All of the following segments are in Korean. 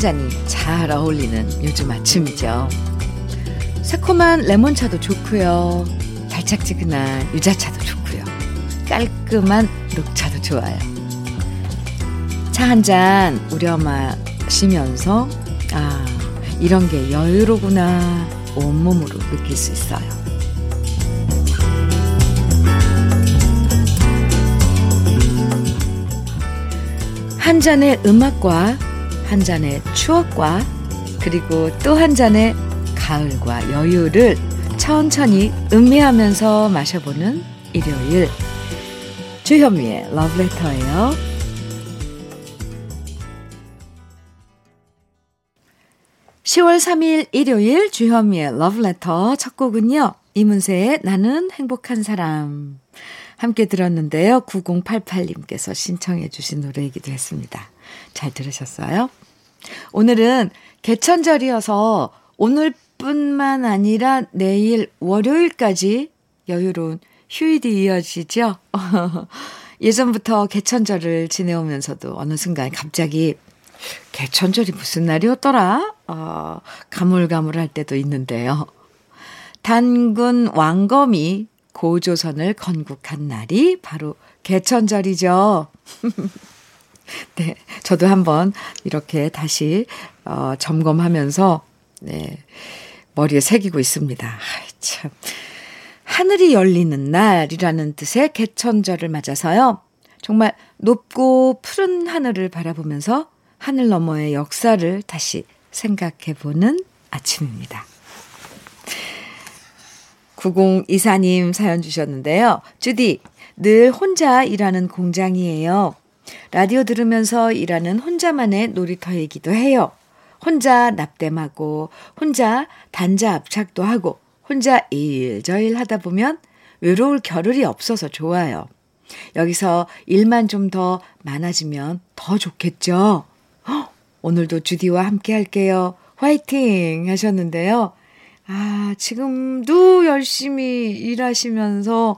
잔이 잘 어울리는 요즘 아침이죠. 새콤한 레몬차도 좋고요. 달짝지근한 유자차도 좋고요. 깔끔한 녹차도 좋아요. 차 한 잔 우려 마시면서 아 이런 게 여유로구나 온몸으로 느낄 수 있어요. 한 잔의 음악과 한 잔의 추억과 그리고 또 한 잔의 가을과 여유를 천천히 음미하면서 마셔보는 일요일 주현미의 러브레터예요. 10월 3일 일요일 주현미의 러브레터 첫 곡은요. 이문세의 나는 행복한 사람 함께 들었는데요. 9088님께서 신청해 주신 노래이기도 했습니다. 잘 들으셨어요? 오늘은 개천절이어서 오늘뿐만 아니라 내일 월요일까지 여유로운 휴일이 이어지죠? 예전부터 개천절을 지내오면서도 어느 순간 갑자기 개천절이 무슨 날이었더라? 어, 가물가물할 때도 있는데요. 단군 왕검이 고조선을 건국한 날이 바로 개천절이죠. 네, 저도 한번 이렇게 다시 어, 점검하면서 네, 머리에 새기고 있습니다. 아이, 참. 하늘이 열리는 날이라는 뜻의 개천절을 맞아서요. 정말 높고 푸른 하늘을 바라보면서 하늘 너머의 역사를 다시 생각해 보는 아침입니다. 9024님 사연 주셨는데요. 주디, 늘 혼자 일하는 공장이에요. 라디오 들으면서 일하는 혼자만의 놀이터이기도 해요. 혼자 납땜하고, 혼자 단자 압착도 하고, 혼자 일저일 하다 보면 외로울 겨를이 없어서 좋아요. 여기서 일만 좀 더 많아지면 더 좋겠죠? 헉, 오늘도 주디와 함께 할게요. 화이팅! 하셨는데요. 아, 지금도 열심히 일하시면서,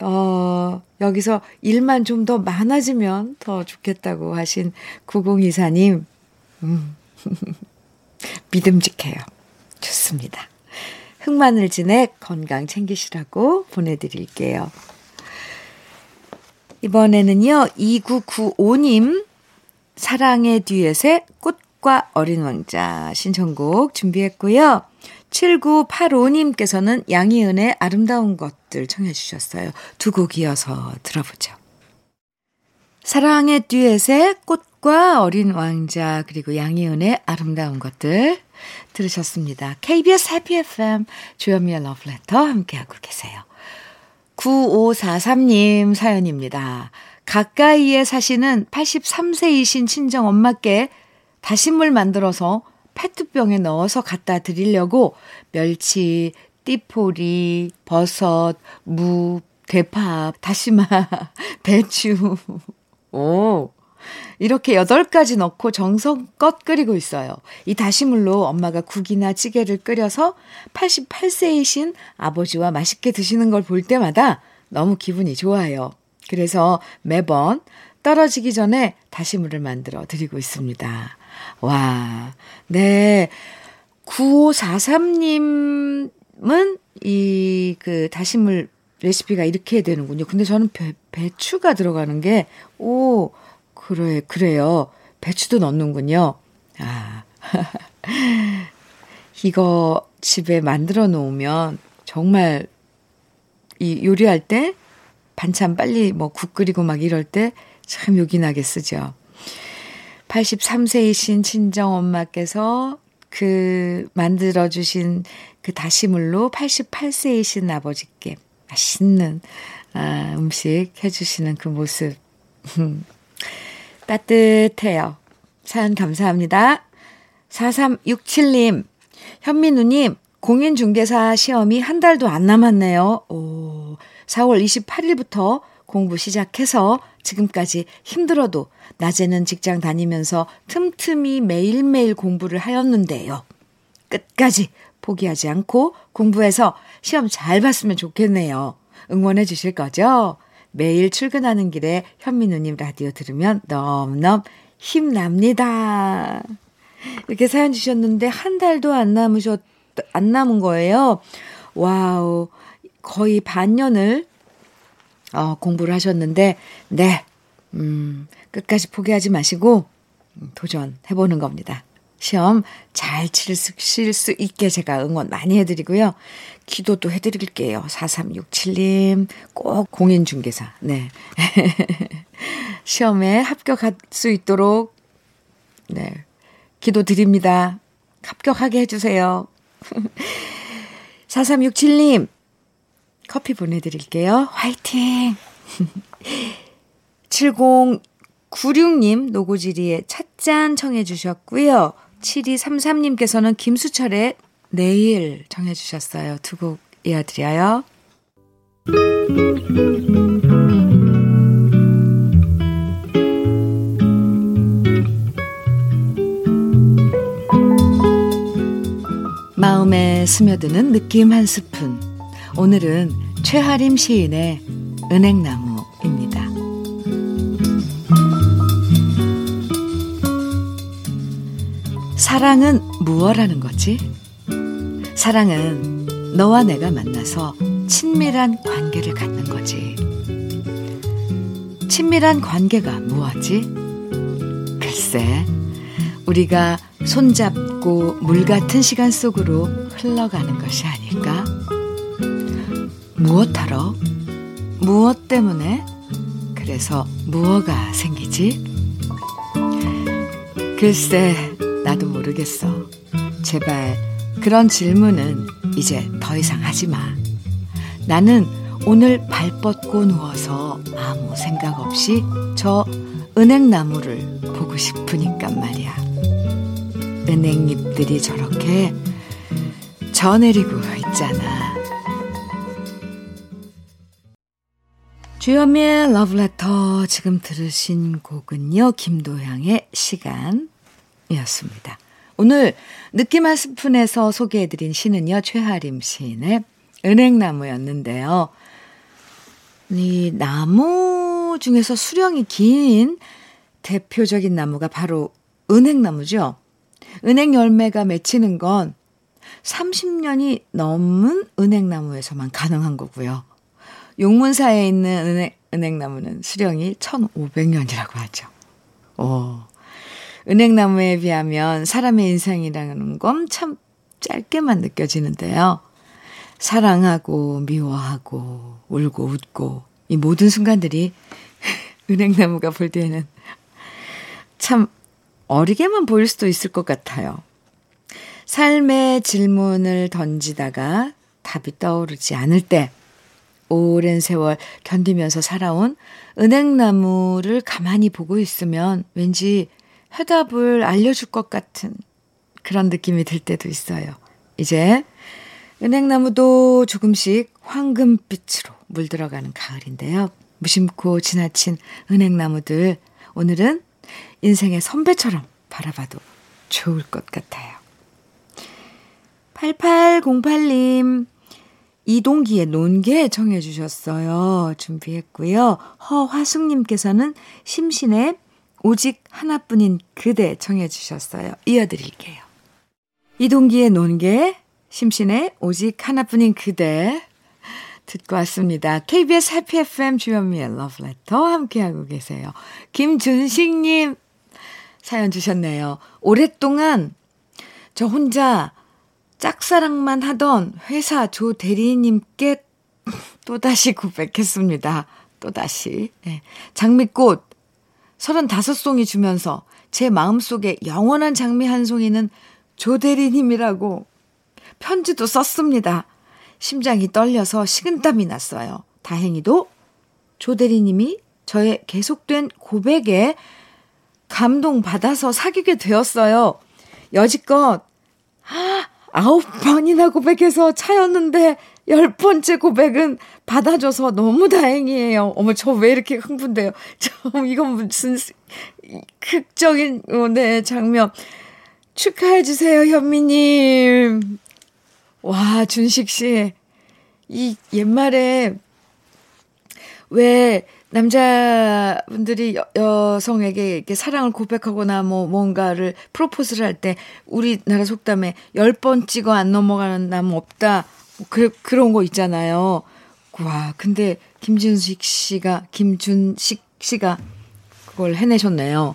어, 여기서 일만 좀 더 많아지면 더 좋겠다고 하신 9024님, 음, 믿음직해요. 좋습니다. 흑마늘 진액 건강 챙기시라고 보내드릴게요. 이번에는요, 2995님, 사랑의 듀엣의 꽃과 어린 왕자 신청곡 준비했고요. 7985님께서는 양희은의 아름다운 것들 청해 주셨어요. 두 곡 이어서 들어보죠. 사랑의 듀엣의 꽃과 어린 왕자 그리고 양희은의 아름다운 것들 들으셨습니다. KBS 해피 FM 주현미의 러브레터 함께하고 계세요. 9543님 사연입니다. 가까이에 사시는 83세이신 친정 엄마께 다신물 만들어서 페트병에 넣어서 갖다 드리려고 멸치, 띠포리, 버섯, 무, 대파, 다시마, 배추. 오. 이렇게 8가지 넣고 정성껏 끓이고 있어요. 이 다시물로 엄마가 국이나 찌개를 끓여서 88세이신 아버지와 맛있게 드시는 걸 볼 때마다 너무 기분이 좋아요. 그래서 매번 떨어지기 전에 다시물을 만들어 드리고 있습니다. 와, 네. 9543님은 이 그 다시물 레시피가 이렇게 되는군요. 근데 저는 배, 배추가 들어가는 게, 오, 그래, 그래요. 배추도 넣는군요. 아. 이거 집에 만들어 놓으면 정말 이 요리할 때 반찬 빨리 뭐 국 끓이고 막 이럴 때 참 요긴하게 쓰죠. 83세이신 친정 엄마께서 그 만들어주신 그 다시물로 88세이신 아버지께 맛있는 아, 음식 해주시는 그 모습. 따뜻해요. 사연 감사합니다. 4367님, 현민우님, 공인중개사 시험이 한 달도 안 남았네요. 오, 4월 28일부터 공부 시작해서 지금까지 힘들어도 낮에는 직장 다니면서 틈틈이 매일매일 공부를 하였는데요. 끝까지 포기하지 않고 공부해서 시험 잘 봤으면 좋겠네요. 응원해 주실 거죠? 매일 출근하는 길에 현미 누님 라디오 들으면 넘넘 힘납니다. 이렇게 사연 주셨는데 한 달도 안 남으셨, 안 남은 거예요. 와우. 거의 반년을 어, 공부를 하셨는데, 네. 음, 끝까지 포기하지 마시고 도전해보는 겁니다. 시험 잘 치실 수 있게 제가 응원 많이 해드리고요. 기도도 해드릴게요. 4367님, 꼭 공인중개사, 네. 시험에 합격할 수 있도록, 네. 기도 드립니다. 합격하게 해주세요. 4367님, 커피 보내드릴게요. 화이팅! 7096님, 노고지리의 찻잔 청해 주셨고요. 7233님께서는 김수철의 내일 청해 주셨어요. 두 곡 이어드려요. 마음에 스며드는 느낌 한 스푼. 오늘은 최하림 시인의 은행나무입니다. 사랑은 무엇라는 거지? 사랑은 너와 내가 만나서 친밀한 관계를 갖는 거지. 친밀한 관계가 무엇지? 글쎄, 우리가 손잡고 물 같은 시간 속으로 흘러가는 것이 아닐까? 무엇하러? 무엇 때문에? 그래서 무엇가 생기지? 글쎄, 나도 모르겠어. 제발 그런 질문은 이제 더 이상 하지 마. 나는 오늘 발 뻗고 누워서 아무 생각 없이 저 은행나무를 보고 싶으니까 말이야. 은행잎들이 저렇게 저 내리고 있잖아. 주현미의 러브레터 지금 들으신 곡은요. 김도향의 시간이었습니다. 오늘 느낌 한 스푼에서 소개해드린 시는요. 최하림 시인의 은행나무였는데요. 이 나무 중에서 수령이 긴 대표적인 나무가 바로 은행나무죠. 은행 열매가 맺히는 건 30년이 넘은 은행나무에서만 가능한 거고요. 용문사에 있는 은행, 은행나무는 수령이 1500년이라고 하죠. 오. 은행나무에 비하면 사람의 인생이라는 건 참 짧게만 느껴지는데요. 사랑하고, 미워하고, 울고, 웃고, 이 모든 순간들이 은행나무가 볼 때에는 참 어리게만 보일 수도 있을 것 같아요. 삶의 질문을 던지다가 답이 떠오르지 않을 때, 오랜 세월 견디면서 살아온 은행나무를 가만히 보고 있으면 왠지 해답을 알려줄 것 같은 그런 느낌이 들 때도 있어요. 이제 은행나무도 조금씩 황금빛으로 물들어가는 가을인데요. 무심코 지나친 은행나무들 오늘은 인생의 선배처럼 바라봐도 좋을 것 같아요. 8808님, 이동기의 논개 정해 주셨어요. 준비했고요. 허화숙님께서는 심신의 오직 하나뿐인 그대 정해 주셨어요. 이어드릴게요. 이동기의 논개, 심신의 오직 하나뿐인 그대 듣고 왔습니다. KBS 해피 FM 주현미의 러브레터 함께하고 계세요. 김준식님 사연 주셨네요. 오랫동안 저 혼자 짝사랑만 하던 회사 조 대리님께 또다시 고백했습니다. 또다시. 네. 장미꽃 35송이 주면서 제 마음속에 영원한 장미 한 송이는 조 대리님이라고 편지도 썼습니다. 심장이 떨려서 식은땀이 났어요. 다행히도 조 대리님이 저의 계속된 고백에 감동받아서 사귀게 되었어요. 여지껏 아 홉 번이나 고백해서 차였는데 열 번째 고백은 받아줘서 너무 다행이에요. 어머, 저 왜 이렇게 흥분돼요? 저, 이건 무슨 극적인, 어, 네, 장면. 축하해주세요, 현미님. 와, 준식 씨. 이 옛말에 왜 남자분들이 여, 여성에게 이렇게 사랑을 고백하거나 뭐 뭔가를 프로포즈를 할 때 우리나라 속담에 열번 찍어 안 넘어가는 남 없다. 뭐 그, 그런 거 있잖아요. 와, 근데 김준식 씨가, 김준식 씨가 그걸 해내셨네요.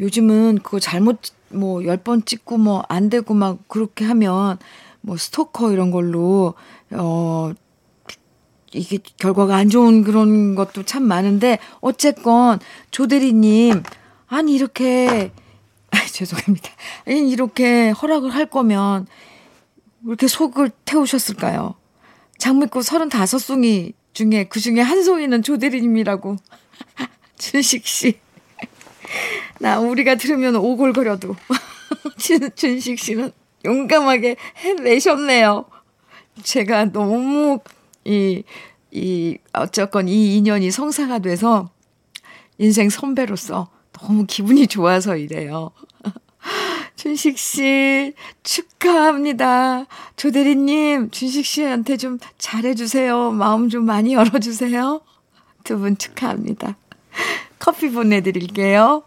요즘은 그거 잘못 뭐열번 찍고 뭐 안 되고 막 그렇게 하면 뭐 스토커 이런 걸로 어 이게 결과가 안 좋은 그런 것도 참 많은데 어쨌건 조대리님 아니 이렇게 아 죄송합니다. 아니 이렇게 허락을 할 거면 왜 이렇게 속을 태우셨을까요? 장미꽃 35송이 중에 그 중에 한 송이는 조대리님이라고 준식 씨. 나 우리가 들으면 오골거려도 준, 준식 씨는 용감하게 해내셨네요. 제가 너무 이, 이, 어쨌건 이 인연이 성사가 돼서 인생 선배로서 너무 기분이 좋아서 이래요. 준식 씨, 축하합니다. 조대리님, 준식 씨한테 좀 잘해주세요. 마음 좀 많이 열어주세요. 두 분 축하합니다. 커피 보내드릴게요.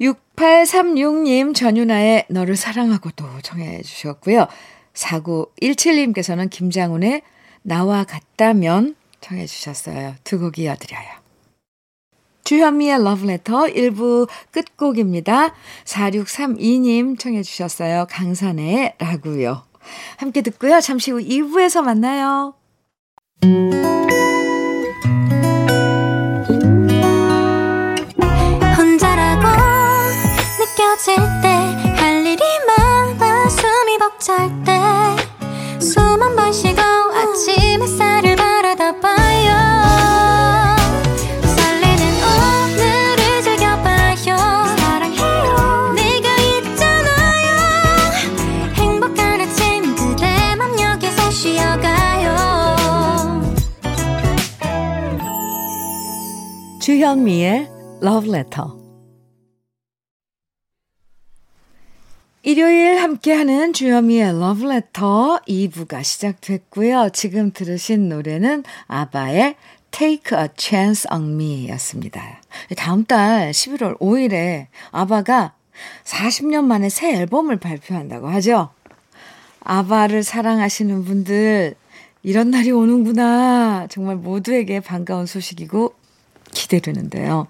6836님 전유나의 너를 사랑하고도 정해 주셨고요. 4917님께서는 김장훈의 나와 같다면 청해 주셨어요. 두 곡 이어드려요. 주현미의 러브레터 1부 끝곡입니다. 4632님 청해 주셨어요. 강산의 라고요. 함께 듣고요. 잠시 후 2부에서 만나요. 혼자라고 느껴질 때 할 일이 많아 숨이 벅찰 때 주현미의 Letter. 일요일 함께하는 주현미의 Letter 2부가 시작됐고요. 지금 들으신 노래는 아바의 Take a Chance on Me 였습니다. 다음 달 11월 5일에 아바가 40년 만에 새 앨범을 발표한다고 하죠. 아바를 사랑하시는 분들, 이런 날이 오는구나. 정말 모두에게 반가운 소식이고 기대되는데요.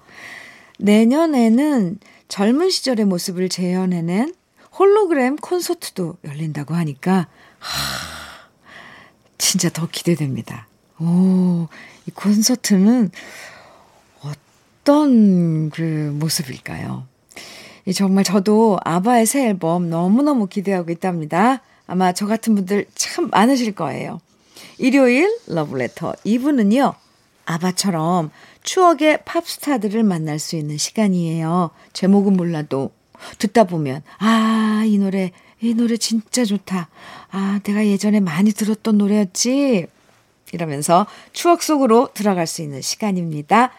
내년에는 젊은 시절의 모습을 재현해낸 홀로그램 콘서트도 열린다고 하니까, 하, 진짜 더 기대됩니다. 오, 이 콘서트는 어떤 그 모습일까요? 정말 저도 아바의 새 앨범 너무너무 기대하고 있답니다. 아마 저 같은 분들 참 많으실 거예요. 일요일 러브레터 2부는요, 아바처럼 추억의 팝스타들을 만날 수 있는 시간이에요. 제목은 몰라도 듣다 보면 아, 이 노래 이 노래 진짜 좋다. 아, 내가 예전에 많이 들었던 노래였지. 이러면서 추억 속으로 들어갈 수 있는 시간입니다.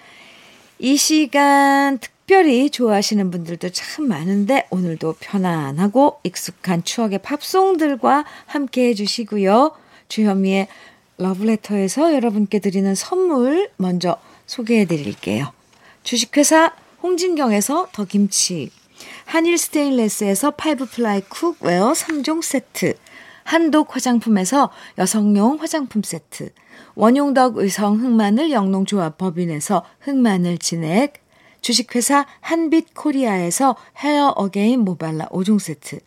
이 시간 특별히 좋아하시는 분들도 참 많은데 오늘도 편안하고 익숙한 추억의 팝송들과 함께 해주시고요. 주현미의 러브레터에서 여러분께 드리는 선물 먼저 소개해 드릴게요. 주식회사 홍진경에서 더 김치, 한일 스테인레스에서 five ply cookware 3종 세트, 한독 화장품에서 여성용 화장품 세트, 원용덕 의성 흑마늘 영농조합 법인에서 흑마늘 진액, 주식회사 한빛 코리아에서 헤어 어게인 모발라 5종 세트,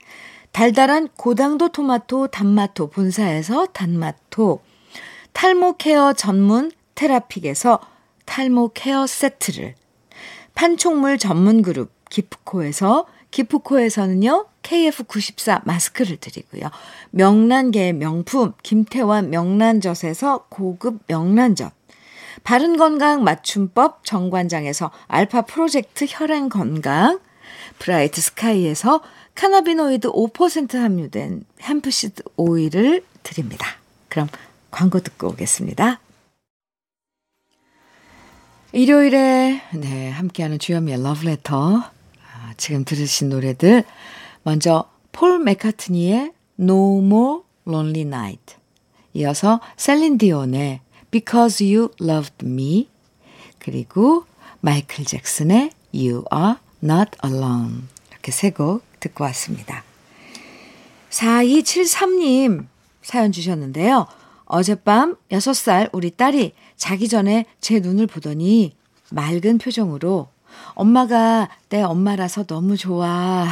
달달한 고당도 토마토 단마토 본사에서 단마토, 탈모 케어 전문 테라픽에서 탈모 케어 세트를 판촉물 전문 그룹 기프코에서 기프코에서는요 KF94 마스크를 드리고요. 명란계의 명품 김태환 명란젓에서 고급 명란젓 바른 건강 맞춤법 정관장에서 알파 프로젝트 혈행 건강 브라이트 스카이에서 cannabinoid 5% 함유된 hemp seed 오일을 드립니다. 그럼 광고 듣고 오겠습니다. 일요일에 네 함께하는 주현미의 러브레터 아, 지금 들으신 노래들 먼저 폴 맥카트니의 No More Lonely Night 이어서 셀린 디온의 Because You Loved Me 그리고 마이클 잭슨의 You Are Not Alone. 이렇게 세 곡 듣고 왔습니다. 4273님 사연 주셨는데요. 어젯밤 6살 우리 딸이 자기 전에 제 눈을 보더니 맑은 표정으로 엄마가 내 엄마라서 너무 좋아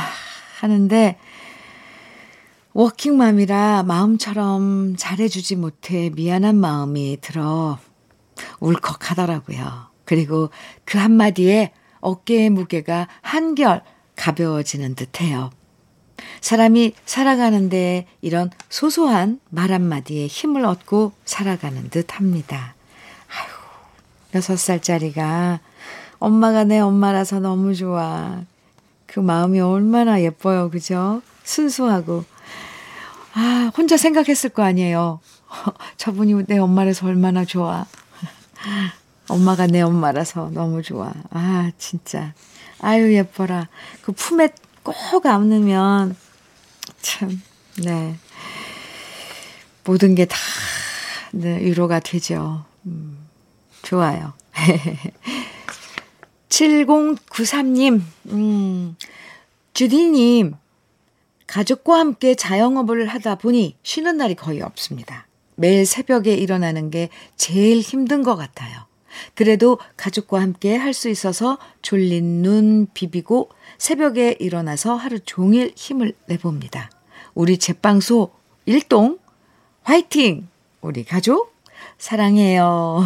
하는데 워킹맘이라 마음처럼 잘해주지 못해 미안한 마음이 들어 울컥하더라고요. 그리고 그 한마디에 어깨의 무게가 한결 가벼워지는 듯 해요. 사람이 살아가는데 이런 소소한 말 한마디에 힘을 얻고 살아가는 듯 합니다. 여섯 살짜리가 엄마가 내 엄마라서 너무 좋아. 그 마음이 얼마나 예뻐요. 그죠? 순수하고. 아, 혼자 생각했을 거 아니에요. 저분이 내 엄마라서 얼마나 좋아. 엄마가 내 엄마라서 너무 좋아. 아, 진짜. 아유, 예뻐라. 그 품에 꼭 안으면 참, 네. 모든 게 다, 네, 위로가 되죠. 음, 좋아요. 7093님, 음, 주디님, 가족과 함께 자영업을 하다 보니 쉬는 날이 거의 없습니다. 매일 새벽에 일어나는 게 제일 힘든 것 같아요. 그래도 가족과 함께 할 수 있어서 졸린 눈 비비고 새벽에 일어나서 하루 종일 힘을 내봅니다. 우리 제빵소 일동 화이팅! 우리 가족 사랑해요.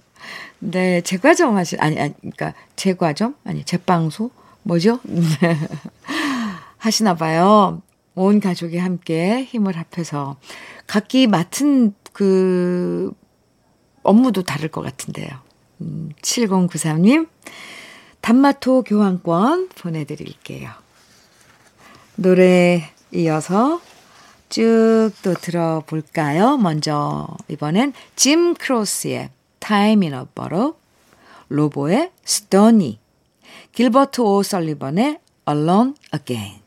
네, 제과점 하시 아니 아니 그러니까 제과점 아니 제빵소 뭐죠? 하시나 봐요. 온 가족이 함께 힘을 합해서 각기 맡은 그 업무도 다를 것 같은데요. 음, 7093님, 단마토 교환권 보내드릴게요. 노래 이어서 쭉 또 들어볼까요? 먼저 이번엔 짐 크로스의 Time in a Bottle, 로보의 Stony, 길버트 오 설리번의 Alone Again.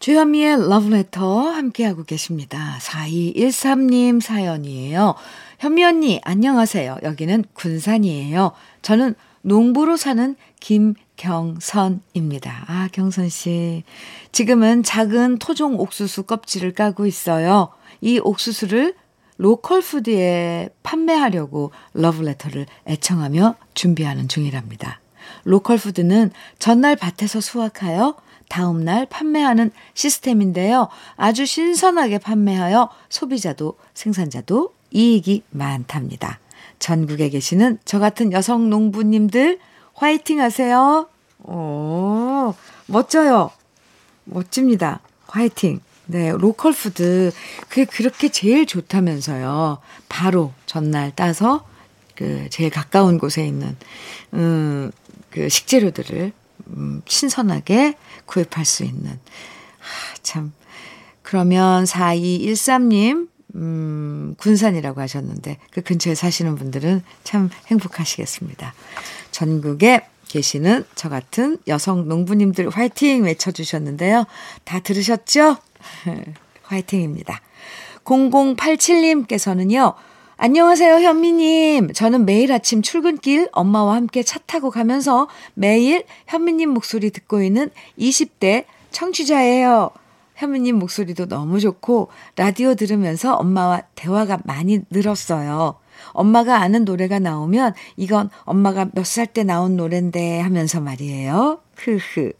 주현미의 러브레터 함께하고 계십니다. 4213님 사연이에요. 현미 언니, 안녕하세요. 여기는 군산이에요. 저는 농부로 사는 김경선입니다. 아, 경선 씨. 지금은 작은 토종 옥수수 껍질을 까고 있어요. 이 옥수수를 로컬 푸드에 판매하려고 러브레터를 애청하며 준비하는 중이랍니다. 로컬 푸드는 전날 밭에서 수확하여 다음날 판매하는 시스템인데요. 아주 신선하게 판매하여 소비자도 생산자도 이익이 많답니다. 전국에 계시는 저 같은 여성 농부님들 화이팅 하세요. 오, 멋져요. 멋집니다. 화이팅. 네, 로컬 푸드. 그게 그렇게 제일 좋다면서요. 바로 전날 따서 그 제일 가까운 곳에 있는 음, 그 식재료들을 음, 신선하게 구입할 수 있는. 아, 참. 그러면 4213님, 음, 군산이라고 하셨는데, 그 근처에 사시는 분들은 참 행복하시겠습니다. 전국에 계시는 저 같은 여성 농부님들 화이팅 외쳐주셨는데요. 다 들으셨죠? 화이팅입니다. 0087님께서는요, 안녕하세요, 현미님. 저는 매일 아침 출근길 엄마와 함께 차 타고 가면서 매일 현미님 목소리 듣고 있는 20대 청취자예요. 현미님 목소리도 너무 좋고 라디오 들으면서 엄마와 대화가 많이 늘었어요. 엄마가 아는 노래가 나오면 이건 엄마가 몇 살 때 나온 노랜데 하면서 말이에요. 흐흐.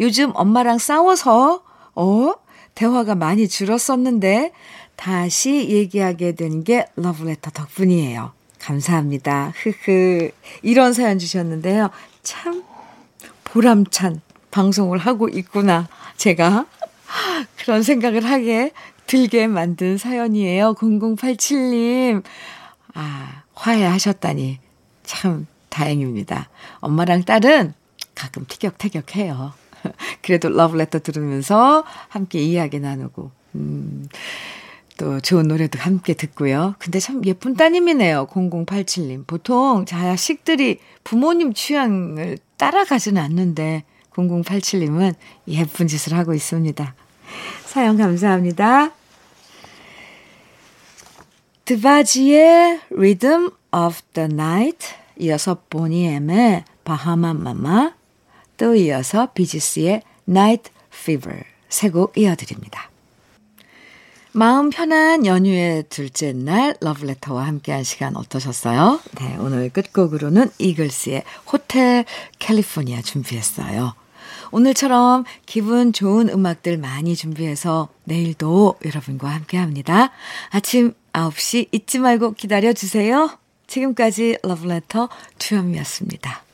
요즘 엄마랑 싸워서 어? 대화가 많이 줄었었는데 다시 얘기하게 된 게 러브레터 덕분이에요. 감사합니다. 흐흐. 이런 사연 주셨는데요. 참 보람찬 방송을 하고 있구나. 제가 그런 생각을 하게 들게 만든 사연이에요. 0087님. 아, 화해하셨다니 참 다행입니다. 엄마랑 딸은 가끔 티격태격해요. 그래도 러브레터 들으면서 함께 이야기 나누고, 음, 또 좋은 노래도 함께 듣고요. 근데 참 예쁜 따님이네요. 0087님. 보통 자식들이 부모님 취향을 따라가지는 않는데, 0087님은 예쁜 짓을 하고 있습니다. 사연 감사합니다. 드바지의 Rhythm of the Night 이어서 보니엠의 바하마 마마, 또 이어서 비지스의 Night Fever 세 곡 이어드립니다. 마음 편한 연휴의 둘째 날 러브레터와 함께한 시간 어떠셨어요? 네, 오늘 끝곡으로는 이글스의 호텔 캘리포니아 준비했어요. 오늘처럼 기분 좋은 음악들 많이 준비해서 내일도 여러분과 함께 합니다. 아침 9시 잊지 말고 기다려 주세요. 지금까지 러브레터 주현미였습니다.